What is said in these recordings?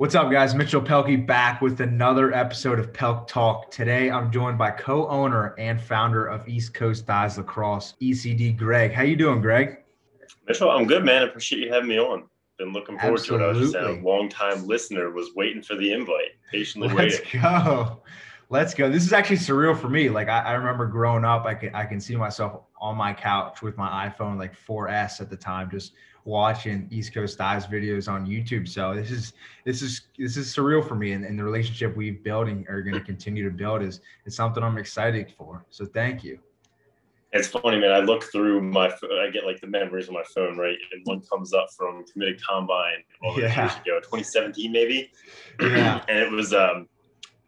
What's up, guys? Mitchell Pelkey back with another episode of Pelk Talk. Today, I'm joined by co-owner and founder of East Coast Dyes Lacrosse, ECD Greg. How you doing, Greg? Mitchell, I'm good, man. I appreciate you having me on. Been looking forward Absolutely. to it. I was just a long time listener, was waiting for the invite, patiently Let's waiting. Let's go. Let's go. This is actually surreal for me. Like I, I remember growing up, I can I can see myself on my couch with my iPhone like 4S at the time, just watching East Coast Dyes videos on YouTube. So this is this is this is surreal for me, and, and the relationship we've built and are going to continue to build is is something I'm excited for. So thank you. It's funny, man. I look through my, I get like the memories on my phone, right? And one comes up from committed combine all yeah. years ago, 2017 maybe. Yeah. and it was, um,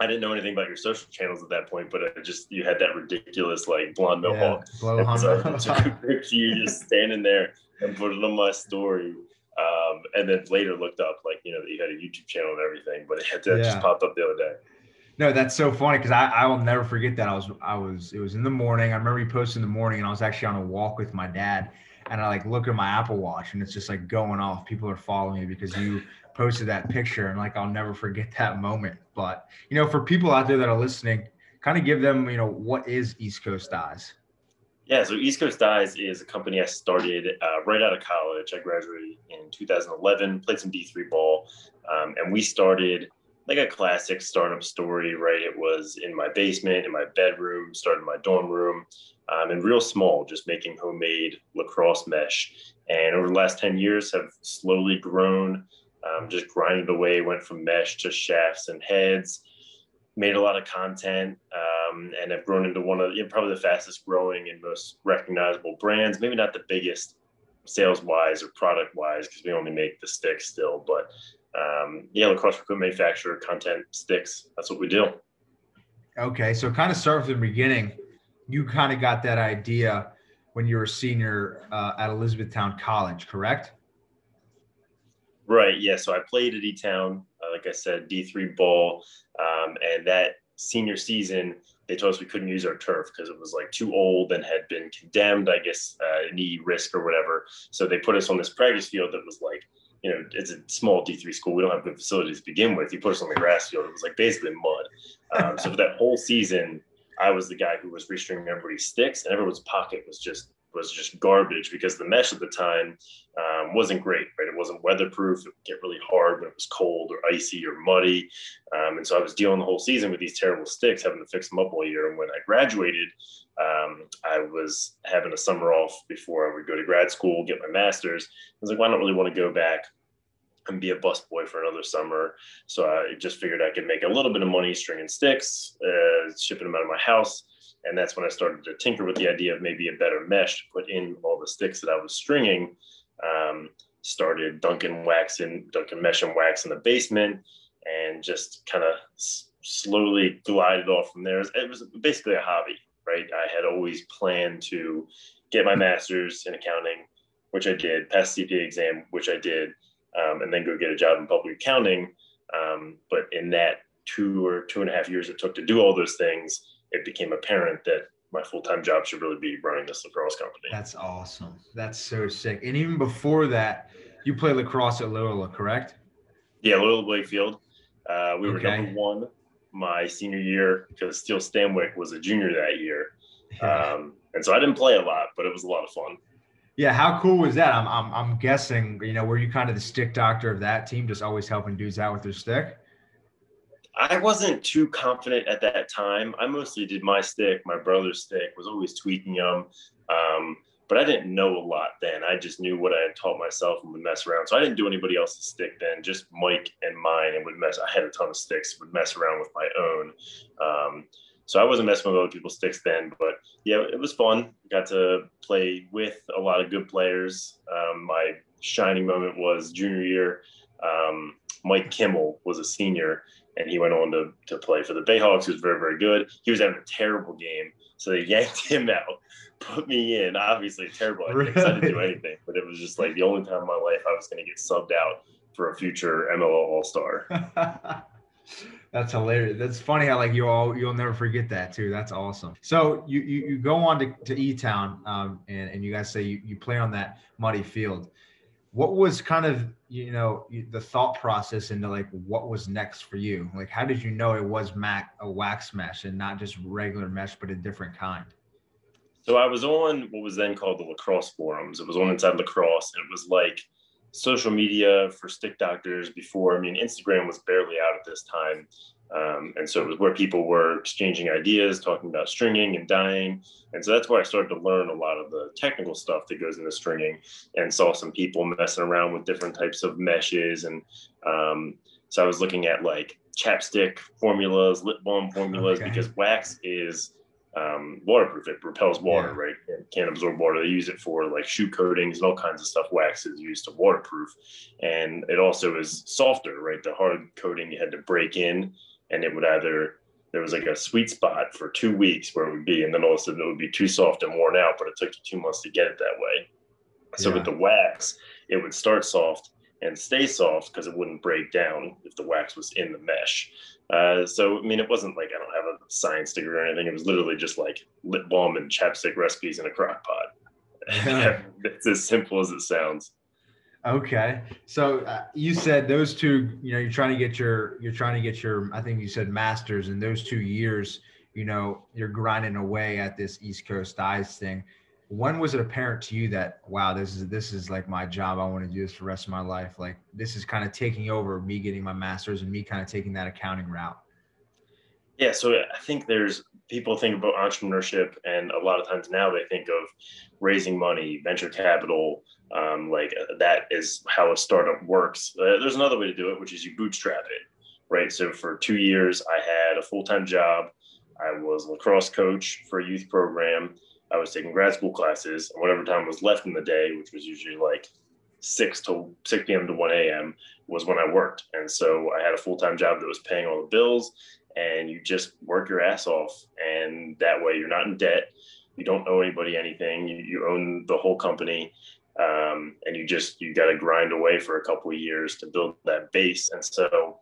I didn't know anything about your social channels at that point, but I just you had that ridiculous like blonde mohawk. Yeah, so I took a picture you just standing there and put it on my story. Um, and then later looked up like you know that you had a YouTube channel and everything, but it had to, yeah. just popped up the other day. No, that's so funny because I, I will never forget that. I was I was it was in the morning. I remember you posted in the morning and I was actually on a walk with my dad and I like look at my Apple Watch and it's just like going off. People are following me because you posted that picture and like I'll never forget that moment. But you know, for people out there that are listening, kind of give them, you know, what is East Coast Dyes? Yeah, so East Coast Dyes is a company I started uh, right out of college. I graduated in 2011, played some D3 ball, um, and we started like a classic startup story, right? It was in my basement, in my bedroom, started in my dorm room, um, and real small, just making homemade lacrosse mesh. And over the last 10 years, have slowly grown um, just grinded away, went from mesh to shafts and heads, made a lot of content, um, and have grown into one of you know, probably the fastest growing and most recognizable brands. Maybe not the biggest sales wise or product wise, because we only make the sticks still, but um, yeah, lacrosse equipment manufacturer, content sticks. That's what we do. Okay, so kind of start from the beginning. You kind of got that idea when you were a senior uh, at Elizabethtown College, correct? Right. Yeah. So I played at E Town, uh, like I said, D3 ball. Um, and that senior season, they told us we couldn't use our turf because it was like too old and had been condemned, I guess, uh, knee risk or whatever. So they put us on this practice field that was like, you know, it's a small D3 school. We don't have good facilities to begin with. You put us on the grass field, it was like basically mud. Um, so for that whole season, I was the guy who was restringing everybody's sticks, and everyone's pocket was just was just garbage because the mesh at the time um, wasn't great, right? It wasn't weatherproof. It would get really hard when it was cold or icy or muddy. Um, and so I was dealing the whole season with these terrible sticks, having to fix them up all year. And when I graduated, um, I was having a summer off before I would go to grad school, get my master's. I was like, well, I don't really want to go back and be a bus boy for another summer. So I just figured I could make a little bit of money stringing sticks, uh, shipping them out of my house and that's when I started to tinker with the idea of maybe a better mesh to put in all the sticks that I was stringing. Um, started dunking wax in, dunking mesh and wax in the basement, and just kind of s- slowly glided off from there. It was basically a hobby, right? I had always planned to get my master's in accounting, which I did, pass CPA exam, which I did, um, and then go get a job in public accounting. Um, but in that two or two and a half years it took to do all those things, it became apparent that my full-time job should really be running this lacrosse company. That's awesome. That's so sick. And even before that, you played lacrosse at Loyola, correct? Yeah, Loyola Blakefield. Uh, we okay. were number one my senior year because Steele Stanwick was a junior that year. Um, and so I didn't play a lot, but it was a lot of fun. Yeah, how cool was that? I'm, I'm, I'm guessing, you know, were you kind of the stick doctor of that team, just always helping dudes out with their stick? I wasn't too confident at that time. I mostly did my stick, my brother's stick, was always tweaking them. Um, but I didn't know a lot then. I just knew what I had taught myself and would mess around. So I didn't do anybody else's stick then, just Mike and mine, and would mess. I had a ton of sticks, would mess around with my own. Um, so I wasn't messing with other people's sticks then, but yeah, it was fun. Got to play with a lot of good players. Um, my shining moment was junior year. Um, Mike Kimmel was a senior, and he went on to, to play for the Bayhawks. He was very, very good. He was having a terrible game, so they yanked him out, put me in. Obviously, terrible. I, really? I didn't do anything, but it was just like the only time in my life I was going to get subbed out for a future MLL All Star. That's hilarious. That's funny how like you all you'll never forget that too. That's awesome. So you you, you go on to, to E Town um, and, and you guys say you, you play on that muddy field what was kind of you know the thought process into like what was next for you? Like how did you know it was mac a wax mesh and not just regular mesh but a different kind? So i was on what was then called the lacrosse forums. It was on inside lacrosse. And it was like social media for stick doctors before. I mean instagram was barely out at this time um, and so it was where people were exchanging ideas, talking about stringing and dyeing. And so that's where I started to learn a lot of the technical stuff that goes into stringing and saw some people messing around with different types of meshes. And um, so I was looking at like chapstick formulas, lip balm formulas, okay. because wax is um, waterproof. It repels water, yeah. right? It can't absorb water. They use it for like shoe coatings and all kinds of stuff. Wax is used to waterproof. And it also is softer, right? The hard coating you had to break in and it would either there was like a sweet spot for two weeks where it would be, and then all of a sudden it would be too soft and worn out, but it took you two months to get it that way. So yeah. with the wax, it would start soft and stay soft because it wouldn't break down if the wax was in the mesh. Uh, so I mean, it wasn't like I don't have a science degree or anything. It was literally just like lip balm and chapstick recipes in a crock pot. It's as simple as it sounds. Okay. So uh, you said those two, you know, you're trying to get your, you're trying to get your, I think you said masters in those two years, you know, you're grinding away at this East Coast dyes thing. When was it apparent to you that, wow, this is, this is like my job. I want to do this for the rest of my life. Like this is kind of taking over me getting my masters and me kind of taking that accounting route. Yeah. So I think there's people think about entrepreneurship and a lot of times now they think of raising money, venture capital, um, like uh, that is how a startup works. Uh, there's another way to do it, which is you bootstrap it, right? So for two years, I had a full time job. I was lacrosse coach for a youth program. I was taking grad school classes, and whatever time was left in the day, which was usually like six to six p.m. to one a.m., was when I worked. And so I had a full time job that was paying all the bills, and you just work your ass off, and that way you're not in debt. You don't owe anybody anything. You, you own the whole company, um, and you just you got to grind away for a couple of years to build that base. And so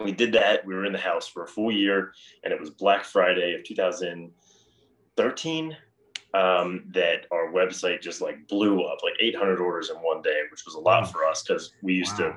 we did that. We were in the house for a full year, and it was Black Friday of 2013 um, that our website just like blew up, like 800 orders in one day, which was a lot for us because we used wow. to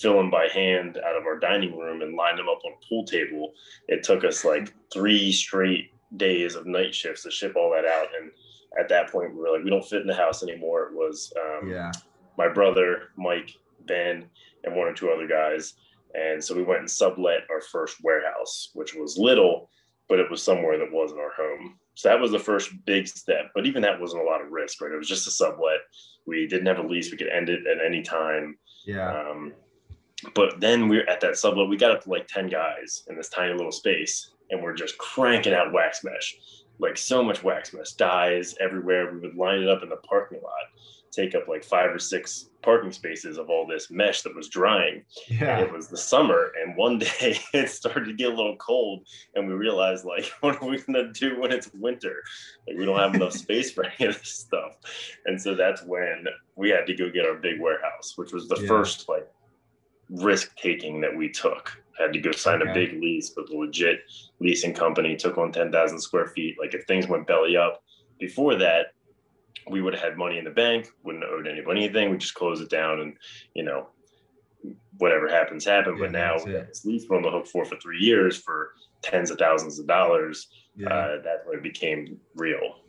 fill them by hand out of our dining room and line them up on a pool table. It took us like three straight days of night shifts to ship all that out, and at that point we were like we don't fit in the house anymore. It was um, yeah. my brother mike ben and one or two other guys. And so we went and sublet our first warehouse which was little but it was somewhere that wasn't our home. So that was the first big step but even that wasn't a lot of risk right? It was just a sublet. We didn't have a lease. We could end it at any time. Yeah. Um, but then we are at that sublet we got up to like 10 guys in this tiny little space and we're just cranking out wax mesh like so much wax mesh dyes everywhere. We would line it up in the parking lot, take up like five or six parking spaces of all this mesh that was drying. Yeah. And it was the summer, and one day it started to get a little cold, and we realized like, what are we gonna do when it's winter? Like we don't have enough space for any of this stuff. And so that's when we had to go get our big warehouse, which was the yeah. first like risk taking that we took had to go sign okay. a big lease with a legit leasing company, took on 10,000 square feet. Like if things went belly up before that, we would have had money in the bank, wouldn't have owed anybody anything. We just close it down and, you know, whatever happens, happen. Yeah, but now this lease we're on the hook for for three years for tens of thousands of dollars. Yeah. Uh, that's when it became real.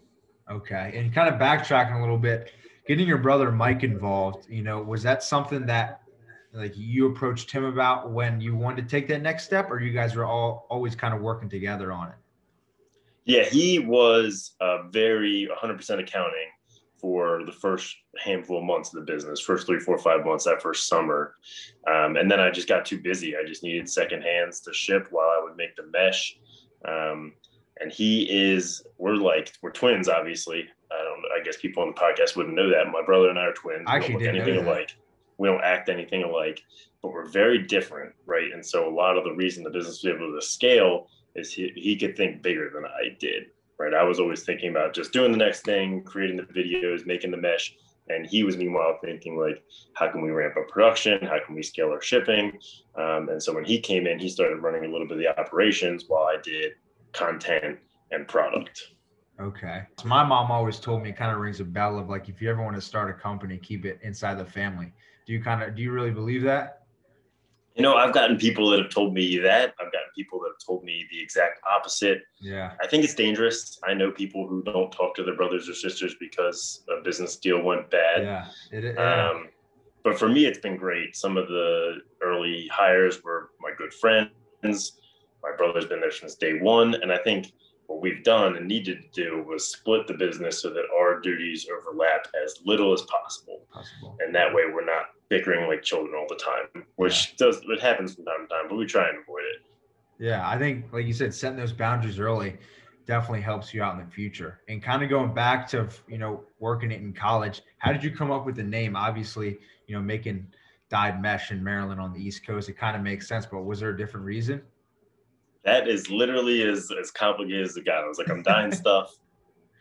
Okay. And kind of backtracking a little bit, getting your brother Mike involved, you know, was that something that like you approached him about when you wanted to take that next step or you guys were all always kind of working together on it? Yeah he was uh, very 100% accounting for the first handful of months of the business first three four five months that first summer. Um, and then i just got too busy. I just needed second hands to ship while i would make the mesh. Um, and he is we're like we're twins obviously. I don't i guess people on the podcast wouldn't know that. My brother and i are twins. I actually didn't anything know that. alike we don't act anything alike, but we're very different, right? And so a lot of the reason the business was able to scale is he, he could think bigger than I did, right? I was always thinking about just doing the next thing, creating the videos, making the mesh. And he was meanwhile thinking like, how can we ramp up production? How can we scale our shipping? Um, and so when he came in, he started running a little bit of the operations while I did content and product. Okay. So my mom always told me it kind of rings a bell of like if you ever want to start a company, keep it inside the family. Do you kind of do you really believe that? You know, I've gotten people that have told me that. I've gotten people that have told me the exact opposite. Yeah. I think it's dangerous. I know people who don't talk to their brothers or sisters because a business deal went bad. Yeah. It, yeah. Um, but for me, it's been great. Some of the early hires were my good friends. My brother's been there since day one. And I think what we've done and needed to do was split the business so that our duties overlap as little as possible. possible. And that way we're not bickering like children all the time, which yeah. does it happens from time to time, but we try and avoid it. Yeah, I think like you said, setting those boundaries early definitely helps you out in the future. And kind of going back to you know working it in college, how did you come up with the name? Obviously, you know making dyed mesh in Maryland on the East Coast, it kind of makes sense. But was there a different reason? That is literally as, as complicated as it got. I was like, I'm dying stuff.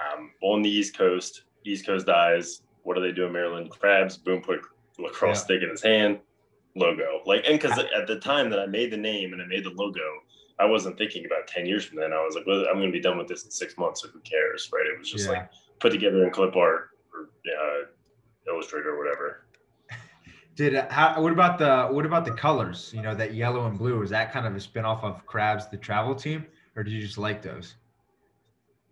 I'm on the East Coast. East Coast dyes. What do they do in Maryland? Crabs. Boom, put lacrosse yeah. stick in his hand. Logo. Like, and because at the time that I made the name and I made the logo, I wasn't thinking about 10 years from then. I was like, well, I'm going to be done with this in six months. So who cares? Right. It was just yeah. like put together in clip art or uh, Illustrator or whatever. Did uh, how? What about the what about the colors? You know, that yellow and blue. Is that kind of a spinoff of Crabs, the travel team, or did you just like those?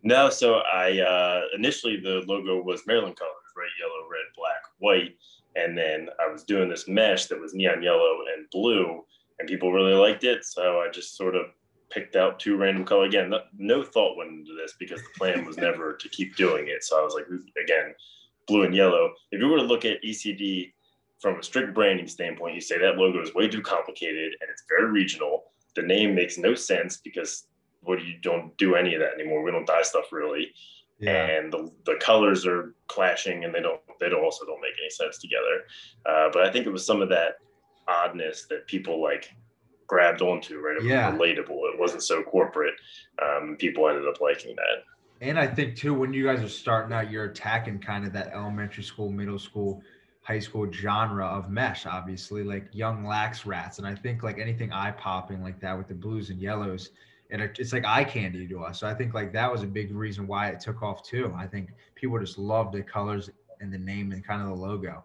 No, so I uh, initially the logo was Maryland colors, right? Yellow, red, black, white, and then I was doing this mesh that was neon yellow and blue, and people really liked it. So I just sort of picked out two random color. Again, no, no thought went into this because the plan was never to keep doing it. So I was like, again, blue and yellow. If you were to look at ECD from a strict branding standpoint, you say that logo is way too complicated and it's very regional. The name makes no sense because what you don't do any of that anymore. We don't dye stuff really. Yeah. And the, the colors are clashing and they don't they don't also don't make any sense together. Uh, but I think it was some of that oddness that people like grabbed onto, right? It was yeah. relatable. It wasn't so corporate. Um, people ended up liking that. And I think too, when you guys are starting out, you're attacking kind of that elementary school, middle school high school genre of mesh, obviously, like young lax rats. And I think like anything eye popping like that with the blues and yellows, and it's like eye candy to us. So I think like that was a big reason why it took off too. I think people just love the colors and the name and kind of the logo.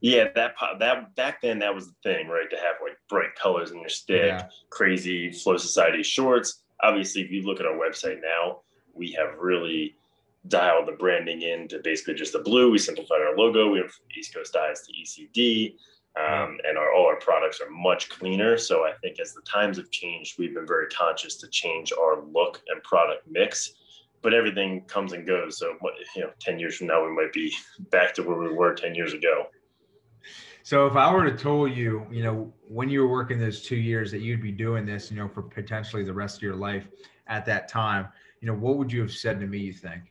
Yeah, that that back then that was the thing, right? To have like bright colors in your stick, yeah. crazy Flow Society shorts. Obviously, if you look at our website now, we have really dial the branding in to basically just the blue. We simplified our logo. We have East Coast Dyes to ECD, um, and our, all our products are much cleaner. So I think as the times have changed, we've been very conscious to change our look and product mix. But everything comes and goes. So what you know, ten years from now, we might be back to where we were ten years ago. So if I were to tell you, you know, when you were working those two years that you'd be doing this, you know, for potentially the rest of your life at that time, you know, what would you have said to me? You think?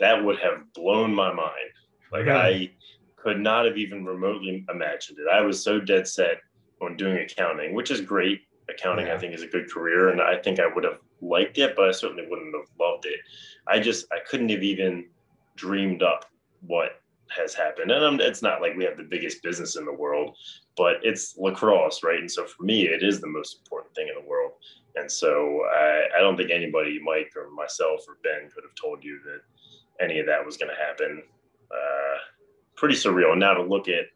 That would have blown my mind. Like I could not have even remotely imagined it. I was so dead set on doing accounting, which is great. Accounting, yeah. I think, is a good career, and I think I would have liked it, but I certainly wouldn't have loved it. I just I couldn't have even dreamed up what has happened. And I'm, it's not like we have the biggest business in the world, but it's lacrosse, right? And so for me, it is the most important thing in the world. And so I, I don't think anybody, Mike or myself or Ben, could have told you that any of that was going to happen. Uh, pretty surreal. Now to look at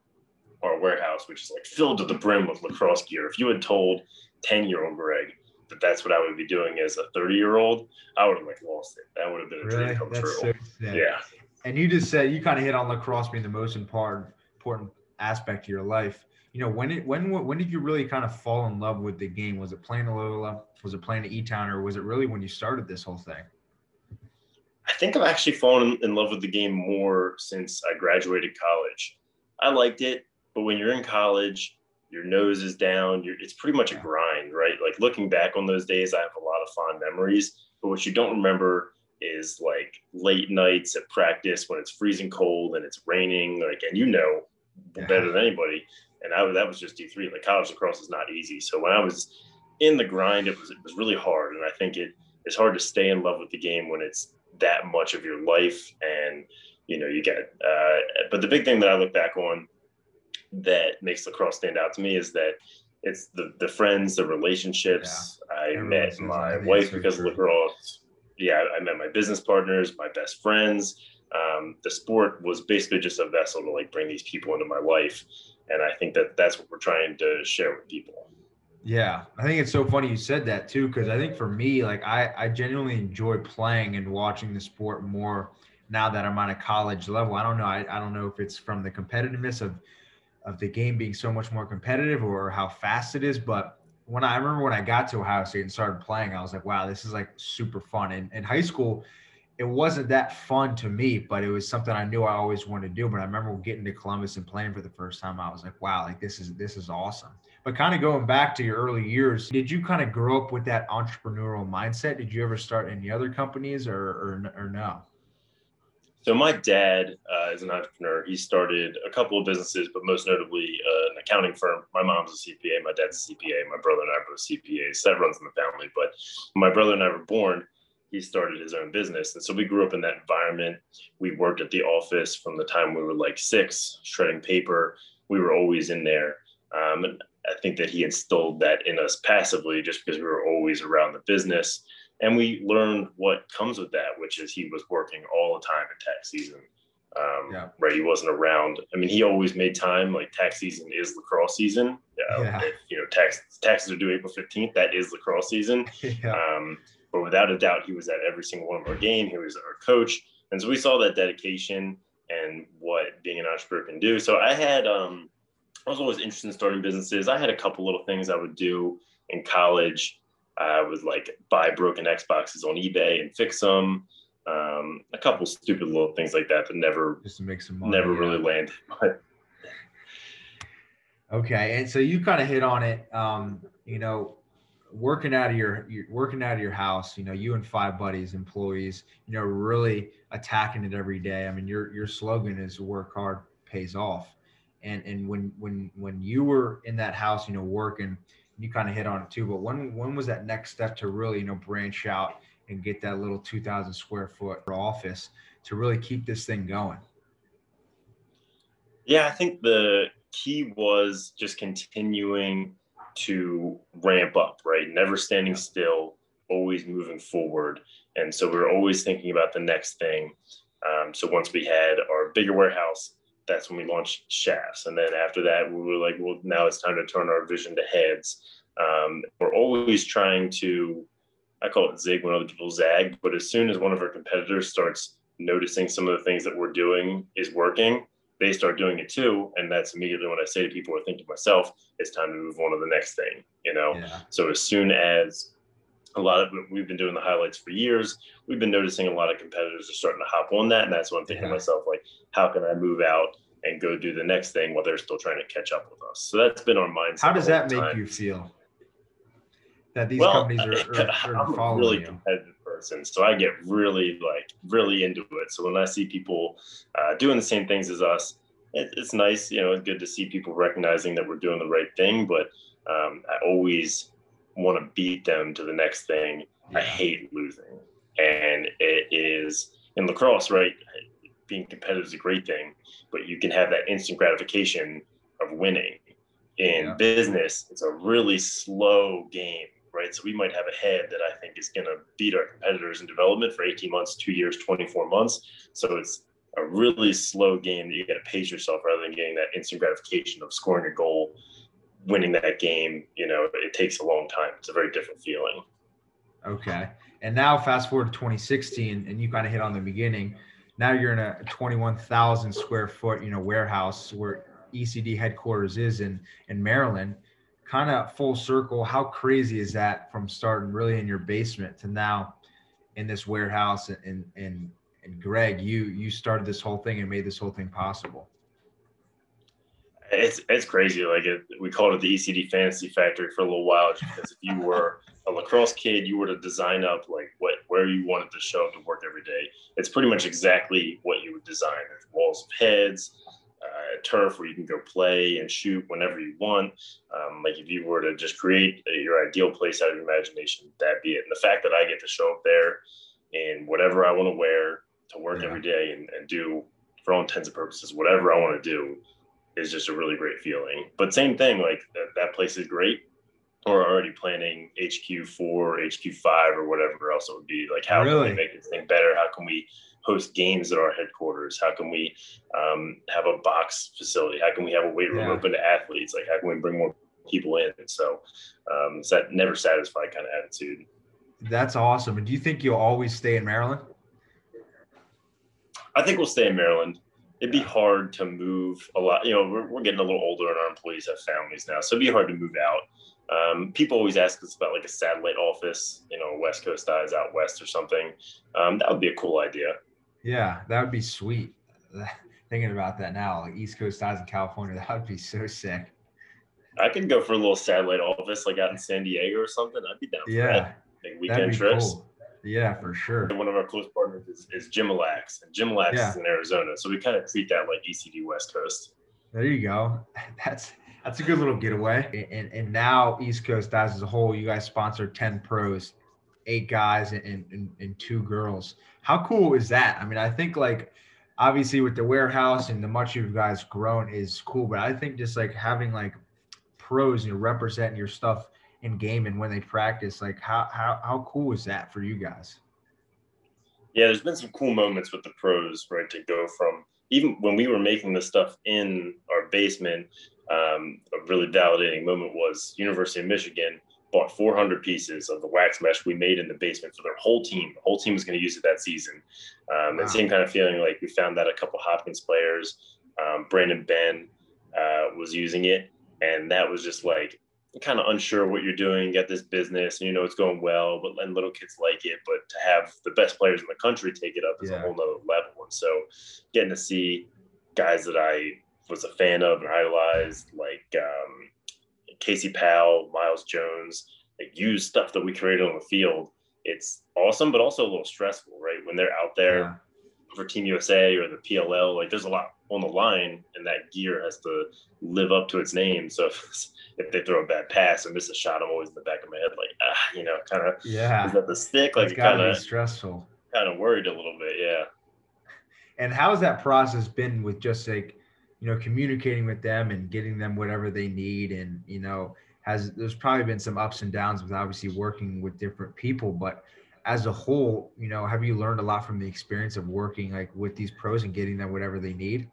our warehouse, which is like filled to the brim with lacrosse gear. If you had told 10 year old Greg that that's what I would be doing as a 30 year old, I would have like lost it. That would have been a really? dream come that's true. So yeah. And you just said you kind of hit on lacrosse being the most important important aspect of your life you know, when it when when did you really kind of fall in love with the game? Was it playing Loyola? Was it playing at E Town, or was it really when you started this whole thing? I think I've actually fallen in love with the game more since I graduated college. I liked it, but when you're in college, your nose is down. it's pretty much a grind, right? Like looking back on those days, I have a lot of fond memories. But what you don't remember is like late nights at practice when it's freezing cold and it's raining. Like, and you know better than anybody and I, that was just D3. Like college lacrosse is not easy. So when I was in the grind, it was it was really hard, and I think it it's hard to stay in love with the game when it's that much of your life, and you know you get. Uh, but the big thing that I look back on that makes lacrosse stand out to me is that it's the the friends, the relationships. Yeah. I met my wife because of lacrosse. yeah, I met my business partners, my best friends. Um, the sport was basically just a vessel to like bring these people into my life, and I think that that's what we're trying to share with people. Yeah, I think it's so funny you said that too, because I think for me, like I, I genuinely enjoy playing and watching the sport more now that I'm on a college level. I don't know. I, I don't know if it's from the competitiveness of of the game being so much more competitive or how fast it is, but when I, I remember when I got to Ohio State and started playing, I was like, wow, this is like super fun. And in high school, it wasn't that fun to me, but it was something I knew I always wanted to do. But I remember getting to Columbus and playing for the first time. I was like, wow, like this is this is awesome. But kind of going back to your early years, did you kind of grow up with that entrepreneurial mindset? Did you ever start any other companies or or, or no? So my dad uh, is an entrepreneur. He started a couple of businesses, but most notably uh, an accounting firm. My mom's a CPA. My dad's a CPA. My brother and I are both CPAs. That runs in the family. But my brother and I were born, he started his own business. And so we grew up in that environment. We worked at the office from the time we were like six, shredding paper. We were always in there. Um, and I think that he instilled that in us passively just because we were always around the business and we learned what comes with that, which is he was working all the time in tax season. Um, yeah. Right, he wasn't around. I mean, he always made time. Like tax season is lacrosse season. yeah. If, you know, tax taxes are due April fifteenth. That is lacrosse season. yeah. um, but without a doubt, he was at every single one of our game. He was our coach, and so we saw that dedication and what being an entrepreneur can do. So I had, um, I was always interested in starting businesses. I had a couple little things I would do in college I would like buy broken Xboxes on eBay and fix them. Um, a couple stupid little things like that that never just to make some money, never yeah. really landed. But okay, and so you kind of hit on it. Um, you know, working out of your you're working out of your house. You know, you and five buddies, employees. You know, really attacking it every day. I mean, your your slogan is "Work hard, pays off." And and when when when you were in that house, you know, working you kind of hit on it too. But when when was that next step to really you know branch out and get that little 2,000 square foot office to really keep this thing going? Yeah, I think the key was just continuing to ramp up, right? Never standing still, always moving forward. And so we are always thinking about the next thing. Um, so once we had our bigger warehouse, that's when we launched shafts. And then after that, we were like, well, now it's time to turn our vision to heads. Um, we're always trying to, I call it zig when other people zag, but as soon as one of our competitors starts noticing some of the things that we're doing is working, they start doing it too. And that's immediately when I say to people, or think to myself, it's time to move on to the next thing, you know? Yeah. So as soon as a lot of we've been doing the highlights for years. We've been noticing a lot of competitors are starting to hop on that, and that's what I'm thinking yeah. to myself, like, how can I move out and go do the next thing while they're still trying to catch up with us? So that's been our mindset. How does that make time. you feel? That these well, companies are, are, are I'm following a really you? competitive person, so I get really like really into it. So when I see people uh, doing the same things as us, it, it's nice. You know, it's good to see people recognizing that we're doing the right thing. But um, I always want to beat them to the next thing. I hate losing. And it is in lacrosse, right? Being competitive is a great thing, but you can have that instant gratification of winning. In yeah. business, it's a really slow game, right? So we might have a head that I think is going to beat our competitors in development for 18 months, two years, 24 months. So it's a really slow game that you got to pace yourself rather than getting that instant gratification of scoring a goal winning that game, you know, it takes a long time. It's a very different feeling. Okay. And now fast forward to 2016 and you kind of hit on the beginning. Now you're in a 21,000 square foot, you know, warehouse where ECD headquarters is in, in Maryland, kind of full circle. How crazy is that from starting really in your basement to now in this warehouse and, and, and Greg, you, you started this whole thing and made this whole thing possible it's it's crazy. Like it, we called it the ECD Fantasy Factory for a little while, because if you were a lacrosse kid, you were to design up like what where you wanted to show up to work every day. It's pretty much exactly what you would design. There's walls of heads, uh, turf where you can go play and shoot whenever you want. Um, like if you were to just create your ideal place out of your imagination, that be it. And the fact that I get to show up there in whatever I want to wear to work yeah. every day and, and do, for all intents and purposes, whatever I want to do is just a really great feeling. But same thing, like that, that place is great. or already planning HQ4, HQ5, or whatever else it would be. Like, how really? can we make this thing better? How can we host games at our headquarters? How can we um, have a box facility? How can we have a weight room yeah. open to athletes? Like, how can we bring more people in? And so um, it's that never satisfied kind of attitude. That's awesome. And do you think you'll always stay in Maryland? I think we'll stay in Maryland. It'd be hard to move a lot. You know, we're, we're getting a little older and our employees have families now. So it'd be hard to move out. Um, people always ask us about like a satellite office, you know, West Coast Dyes out west or something. Um, that would be a cool idea. Yeah, that would be sweet. Thinking about that now, like East Coast Dyes in California, that would be so sick. I could go for a little satellite office like out in San Diego or something. I'd be down for yeah, that. Like weekend trips. Cool. Yeah, for sure. One of our close partners is, is Jimalax, and Jimalax yeah. is in Arizona, so we kind of treat that like ECD West Coast. There you go. That's that's a good little getaway. And and now East Coast Dyes as a whole, you guys sponsor ten pros, eight guys and, and and two girls. How cool is that? I mean, I think like obviously with the warehouse and the much you guys grown is cool, but I think just like having like pros, you know, representing your stuff in game and when they practice like how how how cool is that for you guys? Yeah there's been some cool moments with the pros right to go from even when we were making the stuff in our basement um, a really validating moment was university of michigan bought 400 pieces of the wax mesh we made in the basement for their whole team. The whole team was going to use it that season. Um, wow. and same kind of feeling like we found that a couple hopkins players um, brandon benn uh, was using it and that was just like kind of unsure what you're doing, got this business, and you know it's going well, but and little kids like it. But to have the best players in the country take it up is yeah. a whole nother level. And so getting to see guys that I was a fan of and idolized, like um, Casey Powell, Myles Jones, like use stuff that we created on the field. It's awesome, but also a little stressful, right? When they're out there yeah. for Team USA or the PLL, like there's a lot on the line, and that gear has to live up to its name. So if they throw a bad pass or miss a shot, I'm always in the back of my head like, ah, you know, kind of yeah. Is that the stick? Like kind of stressful. Kind of worried a little bit, yeah. And how's that process been with just like, you know, communicating with them and getting them whatever they need, and you know, has there's probably been some ups and downs with obviously working with different people, but as a whole, you know, have you learned a lot from the experience of working like with these pros and getting them whatever they need?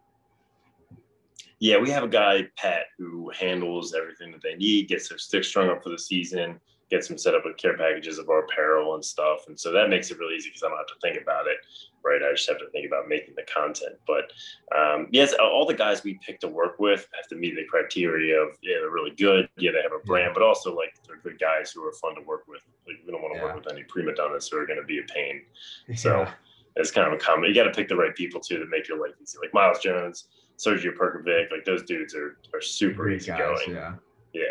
Yeah, we have a guy, Pat, who handles everything that they need, gets their sticks strung up for the season, gets them set up with care packages of our apparel and stuff. And so that makes it really easy because I don't have to think about it, right? I just have to think about making the content. But um, yes, all the guys we pick to work with have to meet the criteria of, yeah, they're really good. Yeah, they have a brand, but also like they're good guys who are fun to work with. Like, we don't want to yeah. work with any prima donnas who are going to be a pain. So yeah. it's kind of a common, you got to pick the right people too to make your life easy. Like Myles Jones, Sergio Perkovic, like those dudes are are super Great easy guys, going. Yeah. Yeah.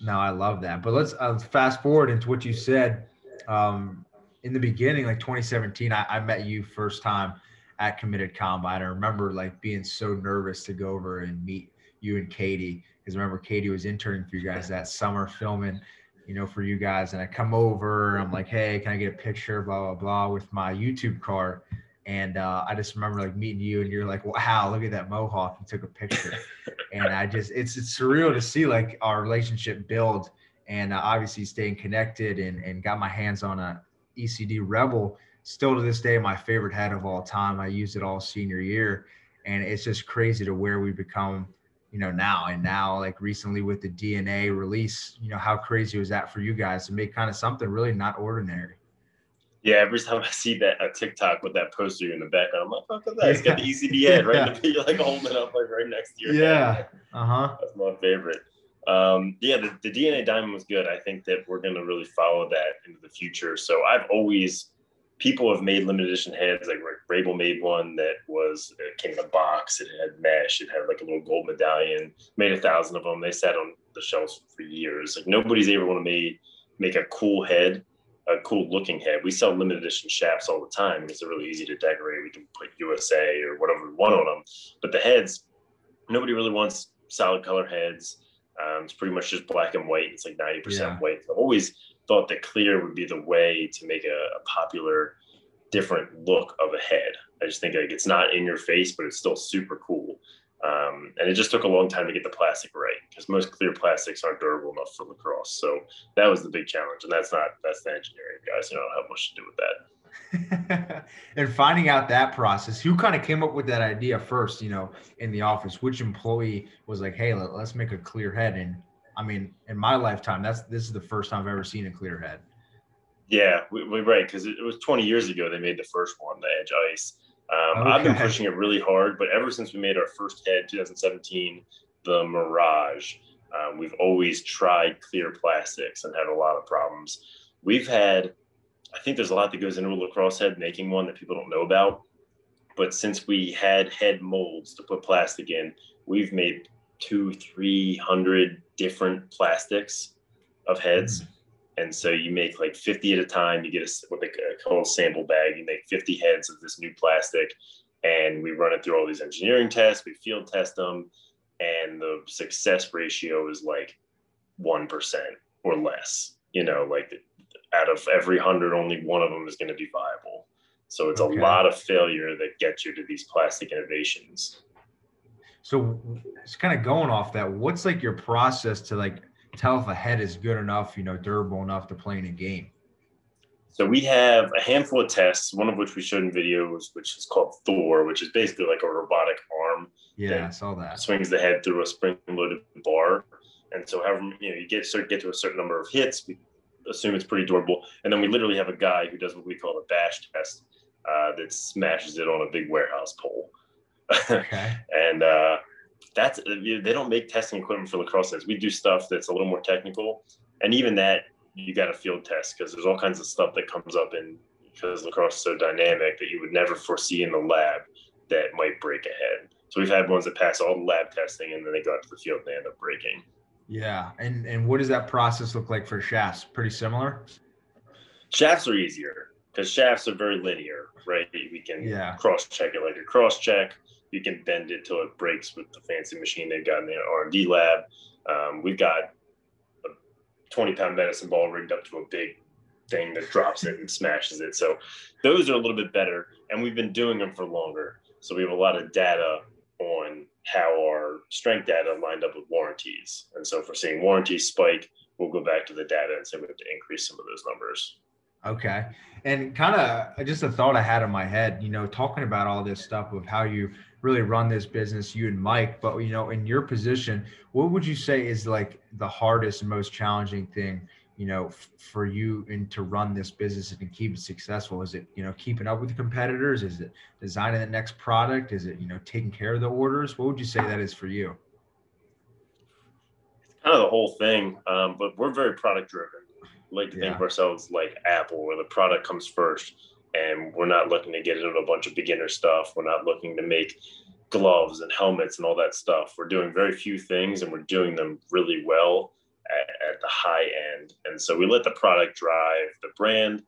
No, I love that. But let's uh, fast forward into what you said. Um, in the beginning, like 2017, I, I met you first time at Committed Combine. I remember like being so nervous to go over and meet you and Katie because remember Katie was interning for you guys that summer filming, you know, for you guys. And I come over, I'm like, hey, can I get a picture, blah blah blah, with my YouTube card. And uh, I just remember like meeting you, and you're like, "Wow, look at that mohawk!" and took a picture. and I just, it's it's surreal to see like our relationship build, and uh, obviously staying connected, and and got my hands on a ECD Rebel. Still to this day, my favorite head of all time. I used it all senior year, and it's just crazy to where we become you know now and now like recently with the dna release you know how crazy was that for you guys to make kind of something really not ordinary yeah, every time I see that a TikTok with that poster in the background, I'm like, at that. It's got the ECD head right yeah. the, You're like holding it up like right next to your yeah. head. Yeah. Uh-huh. That's my favorite. Um, yeah, the, the DNA diamond was good. I think that we're gonna really follow that into the future. So I've always people have made limited edition heads. Like Rabel made one that was it came in a box. It had mesh. It had like a little gold medallion. Made a thousand of them. They sat on the shelves for years. Like nobody's ever want to make make a cool head a cool looking head. We sell limited edition shafts all the time because they're really easy to decorate. We can put USA or whatever we want on them. But the heads, nobody really wants solid color heads. Um, it's pretty much just black and white. It's like 90% yeah. white. I always thought that clear would be the way to make a, a, popular, different look of a head. I just think like it's not in your face, but it's still super cool. Um, and it just took a long time to get the plastic right because most clear plastics aren't durable enough for lacrosse. So that was the big challenge, and that's not that's the engineering guys. You don't have much to do with that. and finding out that process, who kind of came up with that idea first? You know, in the office, which employee was like, "Hey, let, us make a clear head." And I mean, in my lifetime, that's this is the first time I've ever seen a clear head. Yeah, we, we right because it, it was 20 years ago they made the first one, the Edge Ice um, okay. I've been pushing it really hard, but ever since we made our first head, 2017, the Mirage, um, we've always tried clear plastics and had a lot of problems. We've had, I think there's a lot that goes into a lacrosse head making one that people don't know about. But since we had head molds to put plastic in, we've made two, three hundred different plastics of heads. Mm-hmm and so you make like 50 at a time. You get a, what they call a sample bag. You make 50 heads of this new plastic, and we run it through all these engineering tests. We field test them, and the success ratio is like one percent or less. You know, like out of every hundred, only one of them is going to be viable. So it's okay. a lot of failure that gets you to these plastic innovations. So it's kind of going off that. What's like your process to like tell if a head is good enough, you know, durable enough to play in a game? So we have a handful of tests, one of which we showed in videos, which is called Thor, which is basically like a robotic arm. Yeah, I saw that. Swings the head through a spring-loaded bar, and so however you know you get start get to a certain number of hits, we assume it's pretty durable, and then we literally have a guy who does what we call a bash test uh, that smashes it on a big warehouse pole. Okay. and uh, that's they don't make testing equipment for lacrosse We do stuff that's a little more technical, and even that you got to field test because there's all kinds of stuff that comes up in because lacrosse is so dynamic that you would never foresee in the lab that might break a head. So we've had ones that pass all the lab testing and then they go out to the field and they end up breaking. Yeah, and and what does that process look like for shafts? Pretty similar. Shafts are easier because shafts are very linear, right? We can yeah. cross check it like a cross check you can bend it till it breaks with the fancy machine they've got in their R&D lab. Um, we've got a 20 pound medicine ball rigged up to a big thing that drops it and smashes it. So those are a little bit better, and we've been doing them for longer. So we have a lot of data on how our strength data lined up with warranties. And so if we're seeing warranties spike, we'll go back to the data and say we have to increase some of those numbers. Okay. And kind of just a thought I had in my head, you know, talking about all this stuff of how you really run this business, you and Mike. But you know, in your position, what would you say is like the hardest and most challenging thing, you know, f- for you and to run this business and keep it successful? Is it you know keeping up with the competitors? Is it designing the next product? Is it you know taking care of the orders? What would you say that is for you? It's Kind of the whole thing, um, but we're very product driven. Like to yeah. think of ourselves like Apple, where the product comes first and we're not looking to get into a bunch of beginner stuff. We're not looking to make gloves and helmets and all that stuff. We're doing very few things and we're doing them really well at, at, the high end. And so we let the product drive the brand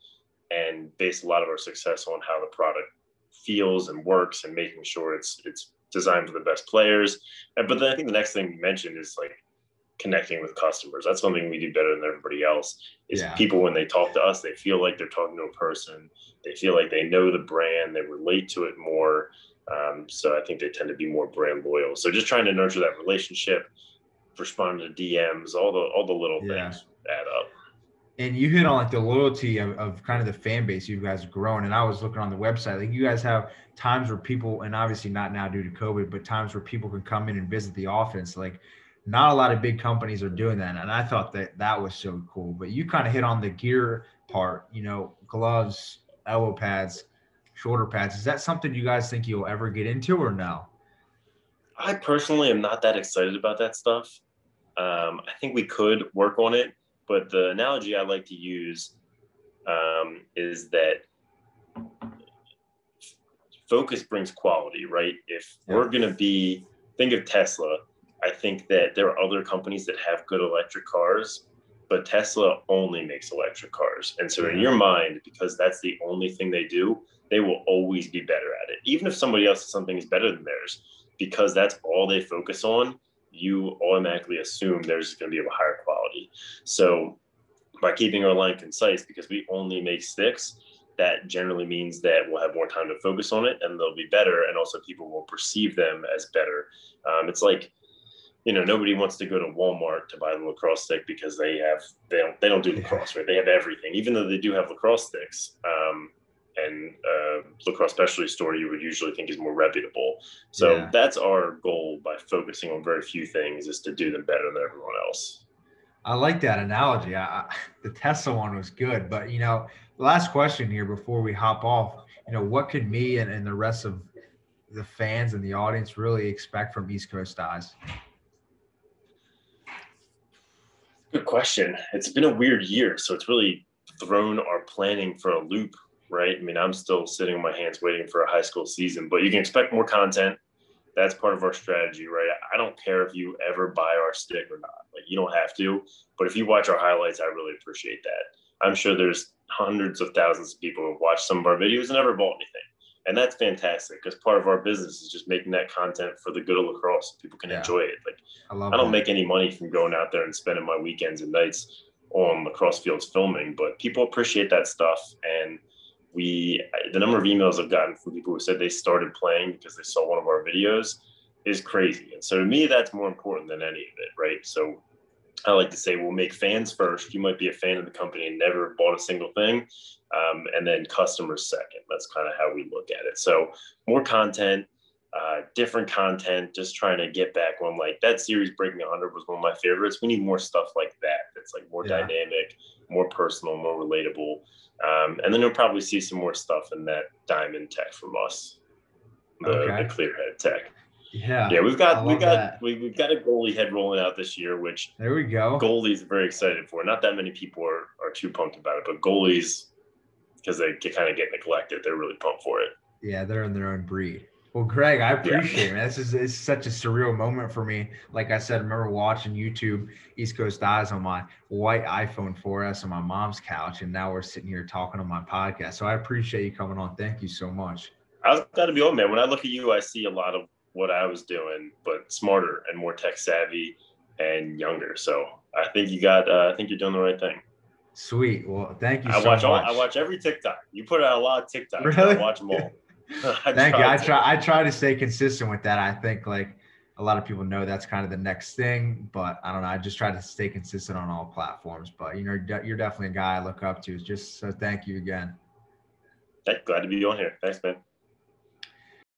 and base a lot of our success on how the product feels and works and making sure it's it's designed for the best players. But then I think the next thing you mentioned is like connecting with customers. That's something we do better than everybody else. Is yeah. people when they talk to us, they feel like they're talking to a person. They feel like they know the brand. They relate to it more. Um, so I think they tend to be more brand loyal. So just trying to nurture that relationship, responding to DMs, all the all the little yeah. things add up. And you hit on like the loyalty of, of kind of the fan base you guys have grown. And I was looking on the website, like you guys have times where people, and obviously not now due to COVID, but times where people can come in and visit the office. Like not a lot of big companies are doing that. And i thought that that was so cool but you kind of hit on the gear part you know gloves elbow pads shoulder pads. Is that something you guys think you'll ever get into or no? I personally am not that excited about that stuff. Um, i think we could work on it but the analogy i like to use um, is that focus brings quality right? If yeah. we're going to be think of tesla I think that there are other companies that have good electric cars, but Tesla only makes electric cars. And so, in your mind, because that's the only thing they do, they will always be better at it. Even if somebody else something is better than theirs, because that's all they focus on, you automatically assume there's going to be of a higher quality. So, by keeping our line concise, because we only make sticks, that generally means that we'll have more time to focus on it and they'll be better. And also people will perceive them as better. Um, it's like, you know, nobody wants to go to Walmart to buy the lacrosse stick because they have, they don't, they don't do lacrosse, right? They have everything, even though they do have lacrosse sticks. Um, and uh, lacrosse specialty store you would usually think is more reputable. So yeah. that's our goal by focusing on very few things is to do them better than everyone else. I like that analogy. I, the Tesla one was good, but you know, last question here before we hop off. You know, what could me and, and the rest of the fans and the audience really expect from East Coast Dyes? Good question. It's been a weird year, so it's really thrown our planning for a loop, right? I mean, I'm still sitting on my hands waiting for a high school season, but you can expect more content. That's part of our strategy, right? I don't care if you ever buy our stick or not. Like, you don't have to, but if you watch our highlights, I really appreciate that. I'm sure there's hundreds of thousands of people who watch some of our videos and never bought anything. And that's fantastic because part of our business is just making that content for the good of lacrosse. People can yeah. enjoy it. Like I, I don't that. make any money from going out there and spending my weekends and nights on lacrosse fields filming, but people appreciate that stuff. And we, the number of emails I've gotten from people who said they started playing because they saw one of our videos is crazy. And so to me, that's more important than any of it, right? So I like to say we'll make fans first. You might be a fan of the company and never bought a single thing, um, and then customers second. That's kind of how we look at it. So more content, uh, different content. Just trying to get back on like that series. Breaking 100 was one of my favorites. We need more stuff like that. That's like more yeah. dynamic, more personal, more relatable. Um, and then you'll probably see some more stuff in that diamond tech from us, the, okay. the clear head tech. Yeah. Yeah, we've got we've got we, have got a goalie head rolling out this year, which there we go. Goalies are very excited for. Not that many people are, are too pumped about it, but goalies because they get, kind of get neglected, they're really pumped for it. Yeah, they're in their own breed. Well, Greg, I appreciate yeah. it. This is it's such a surreal moment for me. Like I said, I remember watching YouTube East Coast Dyes on my white iPhone 4S on my mom's couch, and now we're sitting here talking on my podcast. So I appreciate you coming on. Thank you so much. I was glad to be on, man. When I look at you, I see a lot of what I was doing, but smarter and more tech savvy and younger. So I think you got. Uh, I think you're doing the right thing. Sweet. Well, thank you. I so watch much. all. I watch every TikTok. You put out a lot of TikToks. Really? I watch them all. thank you. I try. I try to stay consistent with that. I think like a lot of people know that's kind of the next thing, but I don't know. I just try to stay consistent on all platforms. But you know, you're definitely a guy I look up to. Just so thank you again. Glad to be on here. Thanks, man.